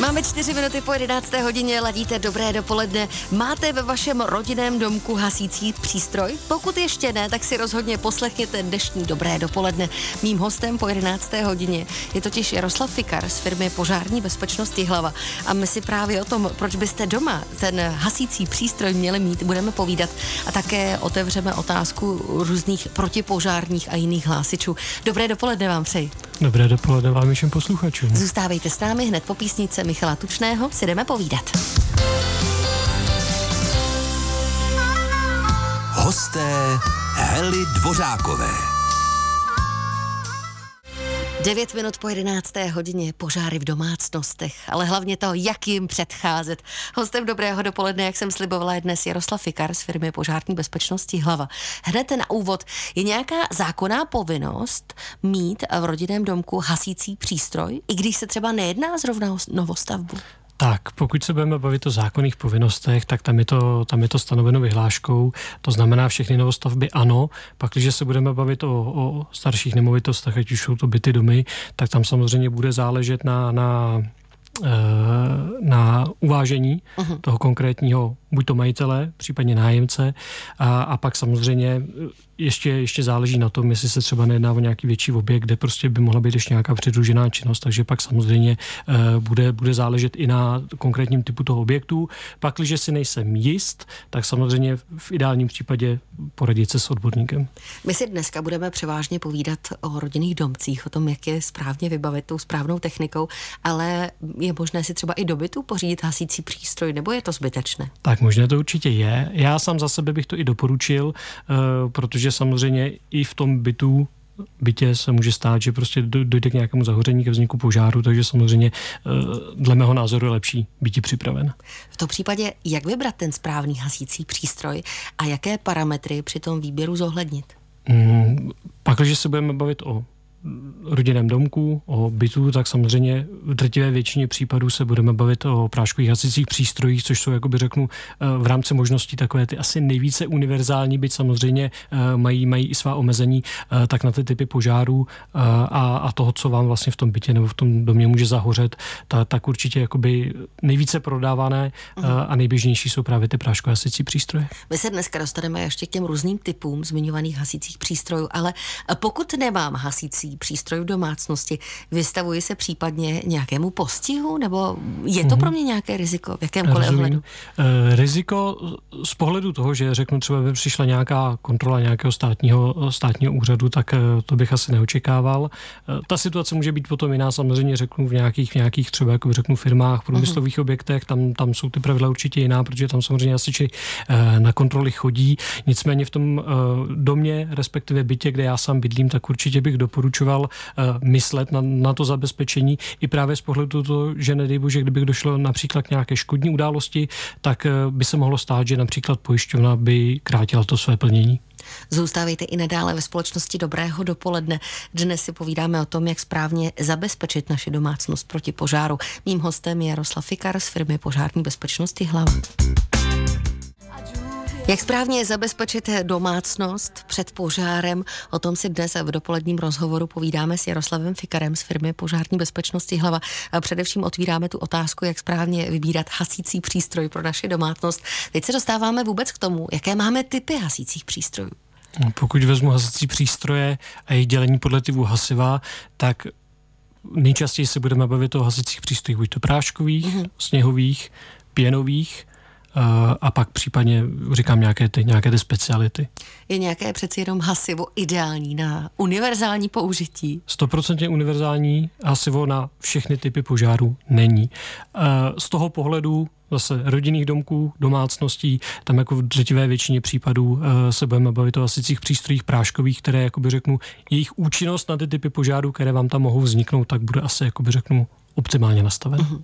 Máme čtyři minuty po 11. hodině, ladíte dobré dopoledne. Máte ve vašem rodinném domku hasící přístroj? Pokud ještě ne, tak si rozhodně poslechněte dnešní dobré dopoledne. Mým hostem po 11. hodině je totiž Jaroslav Fikar z firmy Požární bezpečnost Jihlava. A my si právě o tom, proč byste doma ten hasící přístroj měli mít, budeme povídat. A také otevřeme otázku různých protipožárních a jiných hlásičů. Dobré dopoledne vám přeji. Dobré dopoledne vám všem posluchačům. Zůstávejte s námi hned po písnice Michala Tučného, si jdeme povídat. Hosté Hely Dvořákové. 9 minut po 11. hodině požáry v domácnostech, ale hlavně to, jak jim předcházet. Hostem dobrého dopoledne, jak jsem slibovala, je dnes Jaroslav Fikar z firmy Požární bezpečnosti Hlava. Hned na úvod, je nějaká zákonná povinnost mít v rodinném domku hasící přístroj, i když se třeba nejedná zrovna o novostavbu? Tak, pokud se budeme bavit o zákonných povinnostech, tak tam je to, tam je to stanoveno vyhláškou, to znamená všechny novostavby ano, pak když se budeme bavit o, o starších nemovitostech, ať už jsou to byty, domy, tak tam samozřejmě bude záležet na, na eh, na uvážení uh-huh. toho konkrétního buď to majitele, případně nájemce a, a pak samozřejmě ještě, ještě záleží na tom, jestli se třeba nejedná o nějaký větší objekt, kde prostě by mohla být ještě nějaká předružená činnost, takže pak samozřejmě uh, bude, bude záležet i na konkrétním typu toho objektu. Pak, když si nejsem jist, tak samozřejmě v ideálním případě poradit se s odborníkem. My si dneska budeme převážně povídat o rodinných domcích, o tom, jak je správně vybavit tou správnou technikou, ale je možné si třeba i do bytu pořídit hasící přístroj, nebo je to zbytečné? Tak možné to určitě je. Já sám za sebe bych to i doporučil, protože protože samozřejmě i v tom bytu bytě se může stát, že prostě dojde k nějakému zahoření, ke vzniku požáru, takže samozřejmě eh, dle mého názoru je lepší být připraven. V tom případě, jak vybrat ten správný hasící přístroj a jaké parametry při tom výběru zohlednit? Hmm, pak, když se budeme bavit o rodinném domku, o bytu, tak samozřejmě v drtivé většině případů se budeme bavit o práškových hasicích přístrojích, což jsou, jakoby řeknu, eh, v rámci možností takové ty asi nejvíce univerzální, byť samozřejmě eh, mají, mají i svá omezení, eh, tak na ty typy požárů a, a toho, co vám vlastně v tom bytě nebo v tom domě může zahořet, ta, tak určitě jakoby nejvíce prodávané uh-huh. a nejběžnější jsou právě ty práškové hasicí přístroje. My se dneska dostaneme ještě k těm různým typům zmiňovaných hasicích přístrojů, ale pokud nemám hasící přístroj v domácnosti, vystavuji se případně nějakému postihu, nebo je to mm-hmm. pro mě nějaké riziko v jakémkoliv ohledu? Uh, riziko z pohledu toho, že řeknu třeba by přišla nějaká kontrola nějakého státního, státního úřadu, tak uh, to bych asi neočekával. Uh, ta situace může být potom jiná, samozřejmě řeknu v nějakých, v nějakých třeba jako řeknu firmách, průmyslových mm-hmm. objektech, tam, tam jsou ty pravidla určitě jiná, protože tam samozřejmě asi na kontroly chodí. Nicméně v tom domě, respektive bytě, kde já sám bydlím, tak určitě bych doporučoval doporučoval eh, myslet na, na to zabezpečení i právě z pohledu toho, že nedej bože, kdyby došlo například k nějaké škodní události, tak eh, by se mohlo stát, že například pojišťovna by krátila to své plnění. Zůstávejte i nadále ve společnosti Dobrého dopoledne. Dnes si povídáme o tom, jak správně zabezpečit naši domácnost proti požáru. Mým hostem je Jaroslav Fikar z firmy Požární bezpečnosti Hlav. Jak správně zabezpečit domácnost před požárem? O tom si dnes v dopoledním rozhovoru povídáme s Jaroslavem Fikarem z firmy Požární bezpečnosti Hlava. A především otvíráme tu otázku, jak správně vybírat hasící přístroj pro naši domácnost. Teď se dostáváme vůbec k tomu, jaké máme typy hasících přístrojů. Pokud vezmu hasicí přístroje a jejich dělení podle typu hasiva, tak nejčastěji se budeme bavit o hasicích přístrojích, buď to práškových, mm-hmm. sněhových, pěnových, a pak případně říkám nějaké ty, nějaké ty speciality. Je nějaké přeci jenom hasivo ideální na univerzální použití? Stoprocentně univerzální hasivo na všechny typy požárů není. Z toho pohledu zase rodinných domků, domácností, tam jako v drtivé většině případů se budeme bavit o hasicích přístrojích práškových, které, jakoby řeknu, jejich účinnost na ty typy požárů, které vám tam mohou vzniknout, tak bude asi, jakoby řeknu, optimálně nastaven. Uh-huh.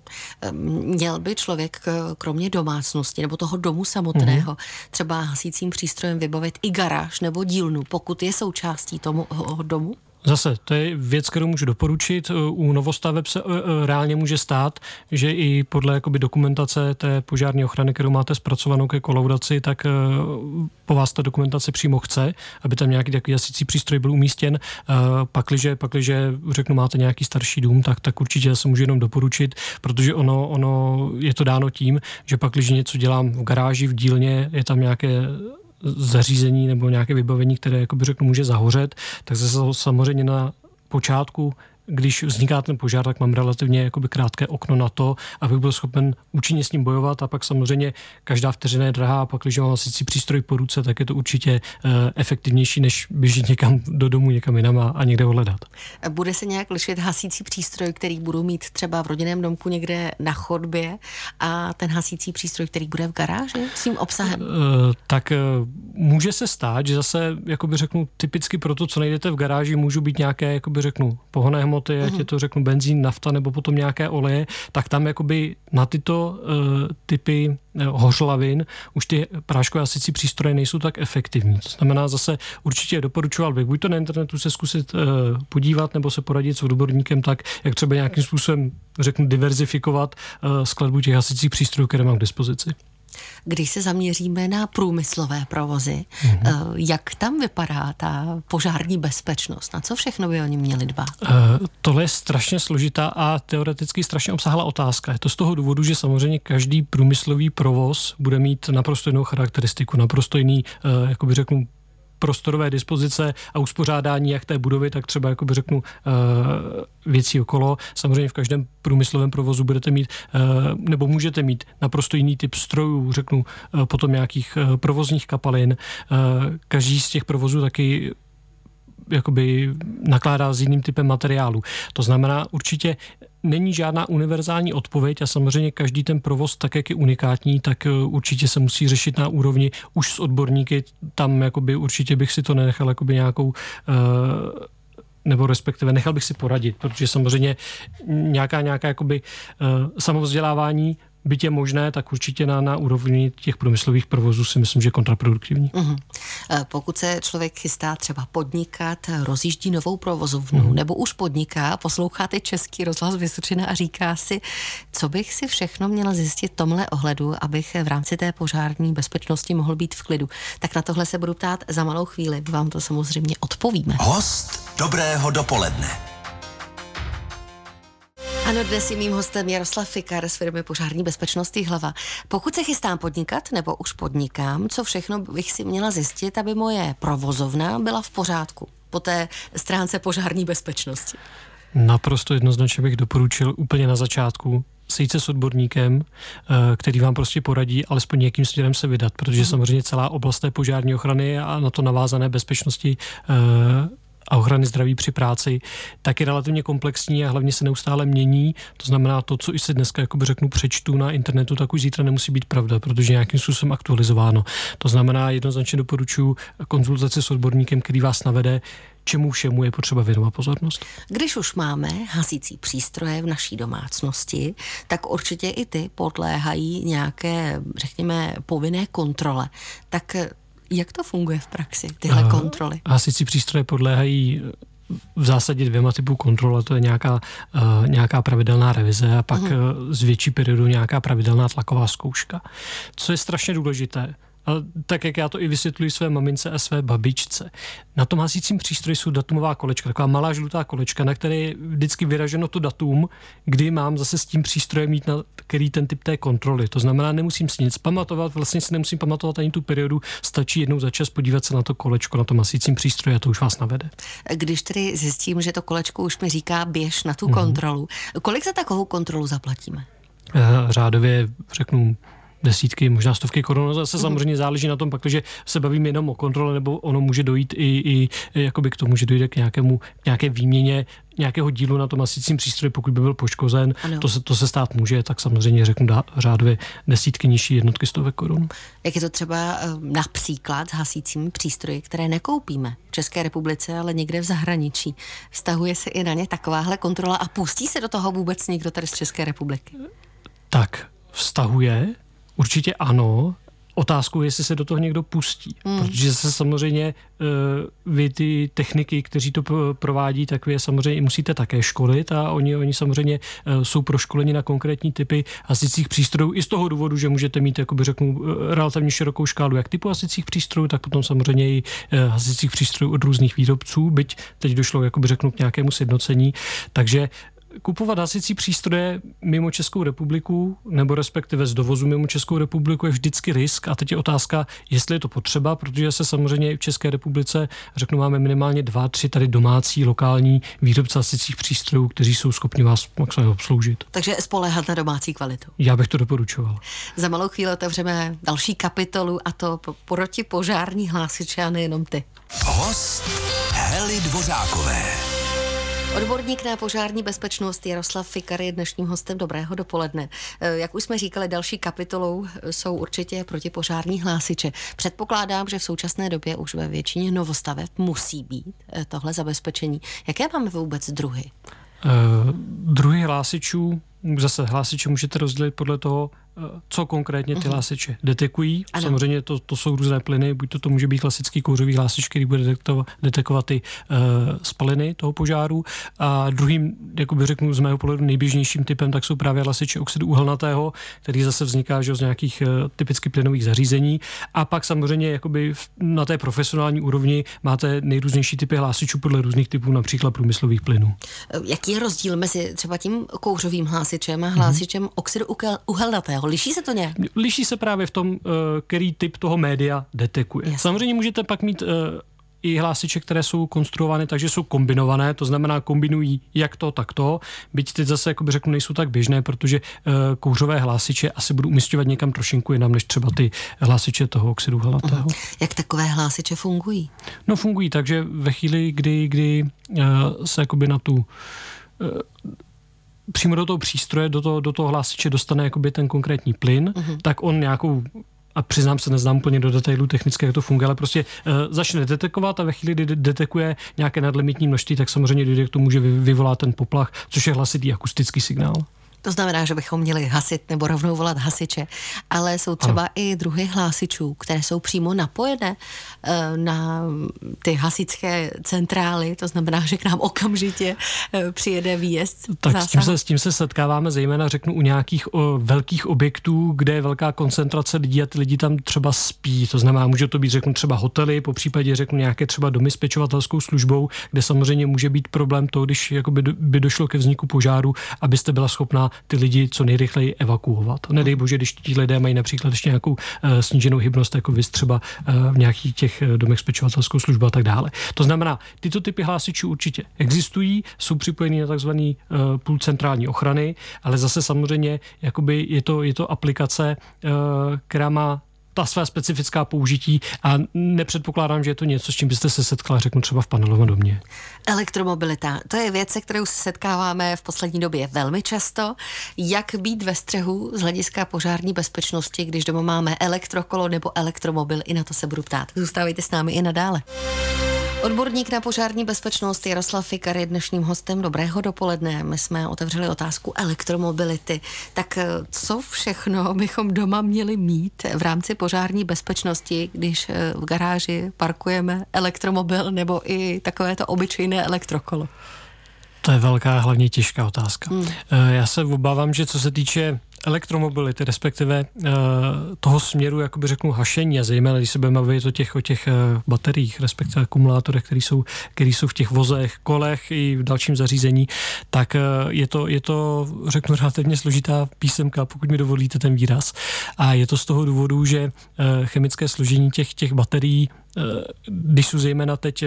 Měl by člověk kromě domácnosti nebo toho domu samotného uh-huh. třeba hasícím přístrojem vybavit i garáž nebo dílnu, pokud je součástí tomu domu? Zase, to je věc, kterou můžu doporučit. U novostaveb se reálně může stát, že i podle jakoby, dokumentace té požární ochrany, kterou máte zpracovanou ke kolaudaci, tak po vás ta dokumentace přímo chce, aby tam nějaký takový jasící přístroj byl umístěn. Pakliže, pakliže řeknu, máte nějaký starší dům, tak, tak určitě se můžu jenom doporučit, protože ono, ono je to dáno tím, že pak, když něco dělám v garáži, v dílně, je tam nějaké zařízení nebo nějaké vybavení, které, jakoby řeknu, může zahořet, tak zase samozřejmě na počátku když vzniká ten požár, tak mám relativně jakoby krátké okno na to, abych byl schopen účinně s ním bojovat a pak samozřejmě každá vteřina je drahá a pak, když mám hasicí přístroj po ruce, tak je to určitě uh, efektivnější, než běžet někam do domu, někam jinam a, a někde hledat. Bude se nějak lišit hasící přístroj, který budu mít třeba v rodinném domku někde na chodbě a ten hasící přístroj, který bude v garáži s tím obsahem? Uh, tak uh, může se stát, že zase, jakoby řeknu, typicky pro to, co najdete v garáži, můžu být nějaké, jakoby řeknu, pohonné hmoty, ať je mhm. to řeknu benzín, nafta nebo potom nějaké oleje, tak tam jakoby na tyto uh, typy uh, hořlavin už ty práškové asicí přístroje nejsou tak efektivní. To znamená zase určitě doporučoval bych buď to na internetu se zkusit uh, podívat nebo se poradit s odborníkem tak, jak třeba nějakým způsobem řeknu diverzifikovat uh, skladbu těch asicích přístrojů, které mám k dispozici. Když se zaměříme na průmyslové provozy, mm-hmm. jak tam vypadá ta požární bezpečnost? Na co všechno by oni měli dbát? Uh, tohle je strašně složitá a teoreticky strašně obsáhlá otázka. Je to z toho důvodu, že samozřejmě každý průmyslový provoz bude mít naprosto jinou charakteristiku, naprosto jiný, uh, jakoby řeknu, prostorové dispozice a uspořádání jak té budovy, tak třeba, jako by řeknu, eh, věcí okolo. Samozřejmě v každém průmyslovém provozu budete mít, eh, nebo můžete mít naprosto jiný typ strojů, řeknu, eh, potom nějakých provozních kapalin. Každý z těch provozů taky jakoby nakládá s jiným typem materiálu. To znamená, určitě není žádná univerzální odpověď a samozřejmě každý ten provoz, tak jak je unikátní, tak eh, určitě se musí řešit na úrovni už s odborníky. Tam jakoby určitě bych si to nenechal jakoby nějakou uh, nebo respektive nechal bych si poradit, protože samozřejmě nějaká, nějaká jakoby, uh, samovzdělávání byť je možné, tak určitě na, na úrovni těch průmyslových provozů si myslím, že je kontraproduktivní. Uh-huh. Pokud se člověk chystá třeba podnikat, rozjíždí novou provozovnu, uh-huh. nebo už podniká, posloucháte Český rozhlas Vysočina a říká si, co bych si všechno měla zjistit v tomhle ohledu, abych v rámci té požární bezpečnosti mohl být v klidu. Tak na tohle se budu ptát za malou chvíli, vám to samozřejmě odpovíme. Host dobrého dopoledne. Ano, dnes je mým hostem Jaroslav Fikar z firmy Požární bezpečnosti hlava. Pokud se chystám podnikat nebo už podnikám, co všechno bych si měla zjistit, aby moje provozovna byla v pořádku po té stránce požární bezpečnosti? Naprosto jednoznačně bych doporučil úplně na začátku sejít se s odborníkem, eh, který vám prostě poradí alespoň nějakým směrem se vydat, protože mhm. samozřejmě celá oblast té požární ochrany a na to navázané bezpečnosti eh, a ochrany zdraví při práci, tak je relativně komplexní a hlavně se neustále mění. To znamená, to, co i si dneska jakoby řeknu přečtu na internetu, tak už zítra nemusí být pravda, protože nějakým způsobem aktualizováno. To znamená, jednoznačně doporučuji konzultaci s odborníkem, který vás navede, čemu všemu je potřeba věnovat pozornost. Když už máme hasící přístroje v naší domácnosti, tak určitě i ty podléhají nějaké, řekněme, povinné kontrole. Tak jak to funguje v praxi, tyhle uh, kontroly? Hasicí přístroje podléhají v zásadě dvěma typů kontrol, to je nějaká, uh, nějaká pravidelná revize a pak uh, z větší periodu nějaká pravidelná tlaková zkouška. Co je strašně důležité, a tak, jak já to i vysvětluji své mamince a své babičce. Na tom hasícím přístroji jsou datumová kolečka, taková malá žlutá kolečka, na které je vždycky vyraženo to datum, kdy mám zase s tím přístrojem mít na který ten typ té kontroly. To znamená, nemusím si nic pamatovat, vlastně si nemusím pamatovat ani tu periodu, stačí jednou za čas podívat se na to kolečko na tom hasícím přístroji a to už vás navede. Když tedy zjistím, že to kolečko už mi říká běž na tu mm-hmm. kontrolu, kolik za takovou kontrolu zaplatíme? Eh, řádově řeknu desítky, možná stovky korun. Zase mm. samozřejmě záleží na tom, pak, že se bavíme jenom o kontrole, nebo ono může dojít i, i jakoby k tomu, že dojde k nějakému, nějaké výměně nějakého dílu na tom asicím přístroji, pokud by byl poškozen, to se, to se stát může, tak samozřejmě řeknu dá, řádově desítky nižší jednotky stovek korun. Jak je to třeba eh, například s hasícími přístroji, které nekoupíme v České republice, ale někde v zahraničí? Vztahuje se i na ně takováhle kontrola a pustí se do toho vůbec někdo tady z České republiky? Tak, vztahuje, Určitě ano, Otázkou je, jestli se do toho někdo pustí, hmm. protože se samozřejmě uh, vy ty techniky, kteří to provádí, tak vy je samozřejmě musíte také školit a oni, oni samozřejmě uh, jsou proškoleni na konkrétní typy hasicích přístrojů i z toho důvodu, že můžete mít, jakoby řeknu, relativně širokou škálu jak typu hasicích přístrojů, tak potom samozřejmě i hasicích přístrojů od různých výrobců, byť teď došlo, jakoby řeknu, k nějakému sjednocení. Takže kupovat hasicí přístroje mimo Českou republiku, nebo respektive z dovozu mimo Českou republiku je vždycky risk. A teď je otázka, jestli je to potřeba, protože se samozřejmě v České republice, řeknu, máme minimálně dva, tři tady domácí, lokální výrobce hasicích přístrojů, kteří jsou schopni vás maximálně obsloužit. Takže spolehat na domácí kvalitu. Já bych to doporučoval. Za malou chvíli otevřeme další kapitolu a to protipožární hlásiče a nejenom ty. Host Heli Dvořákové. Odborník na požární bezpečnost Jaroslav Fikar je dnešním hostem Dobrého dopoledne. Eh, jak už jsme říkali, další kapitolou eh, jsou určitě protipožární hlásiče. Předpokládám, že v současné době už ve většině novostavev musí být eh, tohle zabezpečení. Jaké máme vůbec druhy? Uh, druhy hlásičů, zase hlásiče můžete rozdělit podle toho, co konkrétně ty uh-huh. hlásiče detekují. Ano. Samozřejmě to, to jsou různé plyny, buď to, to může být klasický kouřový hlásič, který bude detekovat, detekovat ty uh, spaliny toho požáru. A druhým, jako by řeknu z mého pohledu nejběžnějším typem, tak jsou právě hlásiče oxidu uhelnatého, který zase vzniká že, z nějakých uh, typicky plynových zařízení. A pak samozřejmě jakoby v, na té profesionální úrovni máte nejrůznější typy hlásičů podle různých typů, například průmyslových plynů. Jaký je rozdíl mezi třeba tím kouřovým hlásičem a hlásičem uh-huh. oxidu uhelnatého? Toho? Liší se to nějak? Liší se právě v tom, eh, který typ toho média detekuje. Jasně. Samozřejmě můžete pak mít eh, i hlásiče, které jsou konstruovány takže jsou kombinované, to znamená kombinují jak to, tak to. Byť teď zase, jako by řeknu, nejsou tak běžné, protože uh, kouřové hlásiče asi budou umistovat někam trošinku jinam, než třeba ty hlásiče toho oxidu hlatého. Uh-huh. Jak takové hlásiče fungují? No fungují, takže ve chvíli, kdy, kdy uh, se jakoby na tu uh, přímo do toho přístroje, do toho, do toho hlásiče dostane jakoby ten konkrétní plyn, uh-huh. tak on nějakou a přiznám se, neznám úplně do detailů technické, jak to funguje, ale prostě uh, začne detekovat a ve chvíli, kdy detekuje nějaké nadlimitní množství, tak samozřejmě dojde k tomu, že vyvolá ten poplach, což je hlasitý akustický signál. To znamená, že bychom měli hasit nebo rovnou volat hasiče, ale jsou třeba ano. i druhy hlásičů, které jsou přímo napojené eh, na ty hasičské centrály, to znamená, že k nám okamžitě eh, přijede výjezd. Tak s tím, se, s tím se setkáváme zejména, řeknu, u nějakých o, velkých objektů, kde je velká koncentrace lidí a ty lidi tam třeba spí. To znamená, může to být, řeknu, třeba hotely, po případě, řeknu, nějaké třeba domy s pečovatelskou službou, kde samozřejmě může být problém to, když jakoby by došlo ke vzniku požáru, abyste byla schopná ty lidi co nejrychleji evakuovat. Nedej bože, když ti lidé mají například ještě nějakou uh, sníženou hybnost, jako vy třeba uh, v nějakých těch eh, domech s pečovatelskou službou a tak dále. To znamená, tyto typy hlásičů určitě existují, jsou připojeny na takzvaný uh, půl centrální ochrany, ale zase samozřejmě jakoby je to, je to aplikace, která má ta své specifická použití a nepředpokládám, že je to něco, s čím byste se setkala, řeknu třeba v panelovém domě. Elektromobilita, to je věc, se kterou se setkáváme v poslední době velmi často. Jak být ve střehu z hlediska požární bezpečnosti, když doma máme elektrokolo nebo elektromobil, i na to se budu ptát. Zůstávejte s námi i nadále. Odborník na požární bezpečnost Jaroslav Fikar je dnešním hostem. Dobrého dopoledne. My jsme otevřeli otázku elektromobility. Tak eh, co všechno bychom doma měli mít v rámci požární bezpečnosti, když eh, v garáži parkujeme elektromobil nebo i takovéto obyčejné elektrokolo? To je velká, hlavně těžká otázka. Hmm. Eh, já se obávám, že co se týče elektromobility, respektive uh, toho směru, jakoby řeknu, hašení, a zejména když se budeme bavit o těch, o těch uh, bateriích, respektive akumulátorech, které jsou, který jsou v těch vozech, kolech i v dalším zařízení, tak uh, je, to, je to, řeknu, relativně složitá písemka, pokud mi dovolíte ten výraz. A je to z toho důvodu, že uh, chemické složení těch, těch baterií když jsou zejména teď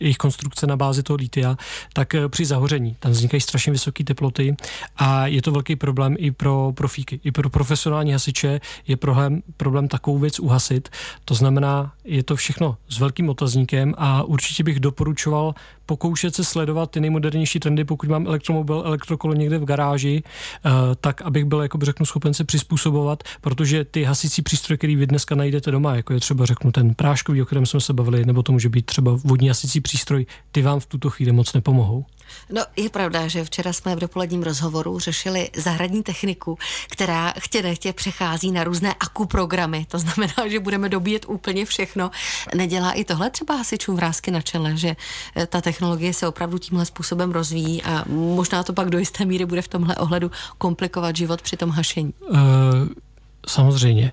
jejich konstrukce na bázi toho lítia, tak eh, při zahoření tam vznikají strašně vysoké teploty a je to velký problém i pro profíky. I pro profesionální hasiče je problém, problém takovou věc uhasit. To znamená, je to všechno s velkým otazníkem a určitě bych doporučoval pokoušet se sledovat ty nejmodernější trendy, pokud mám elektromobil, elektrokolo někde v garáži, eh, tak abych byl, jako řeknu, schopen se přizpůsobovat, protože ty hasící přístroje, který vy dneska najdete doma, jako je třeba řeknu ten práškový, o kterém jsme se bavili, nebo to může být třeba vodní hasící přístroj, ty vám v tuto chvíli moc nepomohou. No, je pravda, že včera jsme v dopoledním rozhovoru řešili zahradní techniku, která chtě nechtě přechází na různé akuprogramy. To znamená, že budeme dobíjet úplně všechno. Nedělá i tohle třeba hasičům vrázky na čele, že eh, ta technologie se opravdu tímhle způsobem rozvíjí a možná to pak do jisté míry bude v tomhle ohledu komplikovat život při tom hašení. Uh, samozřejmě.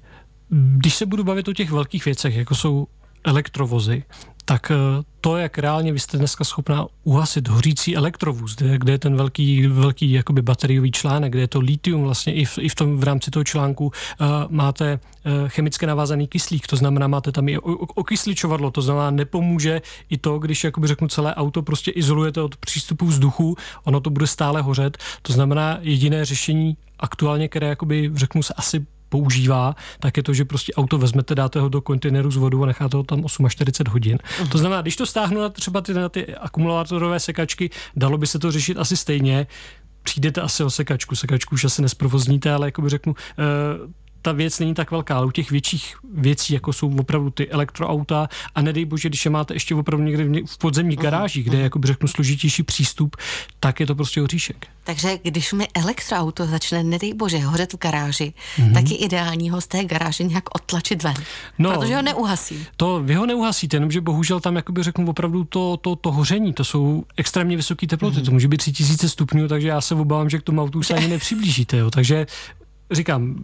Když se budu bavit o těch velkých věcech, jako jsou elektrovozy, tak eh, to, jak reálně vy jste dneska schopná uhasit hořící elektrovůz, kde, kde je ten velký, velký jakoby bateriový článek, kde je to litium vlastně i v, i v, tom, v rámci toho článku uh, máte uh, chemicky navázaný kyslík, to znamená, máte tam i okysličovadlo, to znamená, nepomůže i to, když jakoby řeknu celé auto prostě izolujete od přístupu vzduchu, ono to bude stále hořet, to znamená jediné řešení aktuálně, které jakoby řeknu se asi používá, tak je to, že prostě auto vezmete, dáte ho do kontejneru s vodou a necháte ho tam 48 hodin. Uh-huh. To znamená, když to stáhnu na třeba ty, na ty akumulátorové sekačky, dalo by se to řešit asi stejně přijdete asi o sekačku, sekačku už asi nesprovozníte, ale jako by řeknu, eh, ta věc není tak velká, ale u těch větších věcí, jako jsou opravdu ty elektroauta a nedej bože, když je máte ještě opravdu někde v podzemních mhm, garážích, kde je, mhm. jako řeknu, složitější přístup, tak je to prostě oříšek. Takže když mi elektroauto začne, nedej bože, hořet v garáži, mm-hmm. tak je ideální ho z té garáže nějak odtlačit ven, no, protože ho neuhasí. To vy ho neuhasíte, jenomže bohužel tam, jakoby řeknu opravdu to, to, to hoření, to jsou extrémně vysoké teploty, mm-hmm. to může být 3000 stupňů, takže já se obávám, že k tomu autu se ani nepřiblížíte. Jo. Takže říkám,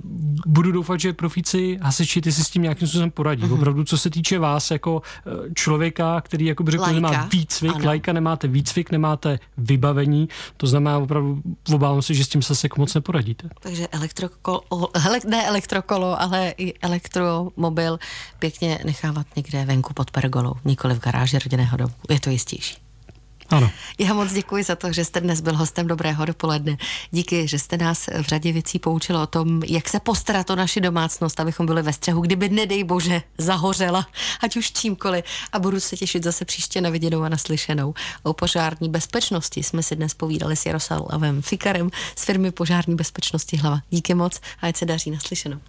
budu doufat, že profíci, hasiči, ty si s tím nějakým způsobem poradí. Uh-huh. Opravdu, co se týče vás jako eh, člověka, který jako by řekl, lajka. nemá výcvik, ano. lajka nemáte výcvik, nemáte vybavení, to znamená opravdu, obávám se, že s tím se sek moc neporadíte. Takže elektrokolo, hele, ne elektrokolo, ale i elektromobil pěkně nechávat někde venku pod pergolou, nikoli v garáži rodinného domu. Je to jistější. Ano. Já moc děkuji za to, že jste dnes byl hostem Dobrého dopoledne. Díky, že jste nás v řadě věcí poučil o tom, jak se postarat o naši domácnost, abychom byli ve střehu, kdyby, nedej bože, zahořela, ať už čímkoliv. A budu se těšit zase příště na viděnou a naslyšenou. O požární bezpečnosti jsme si dnes povídali s Jaroslavem Fikarem z firmy Požární bezpečnosti Hlava. Díky moc a ať se daří naslyšenou.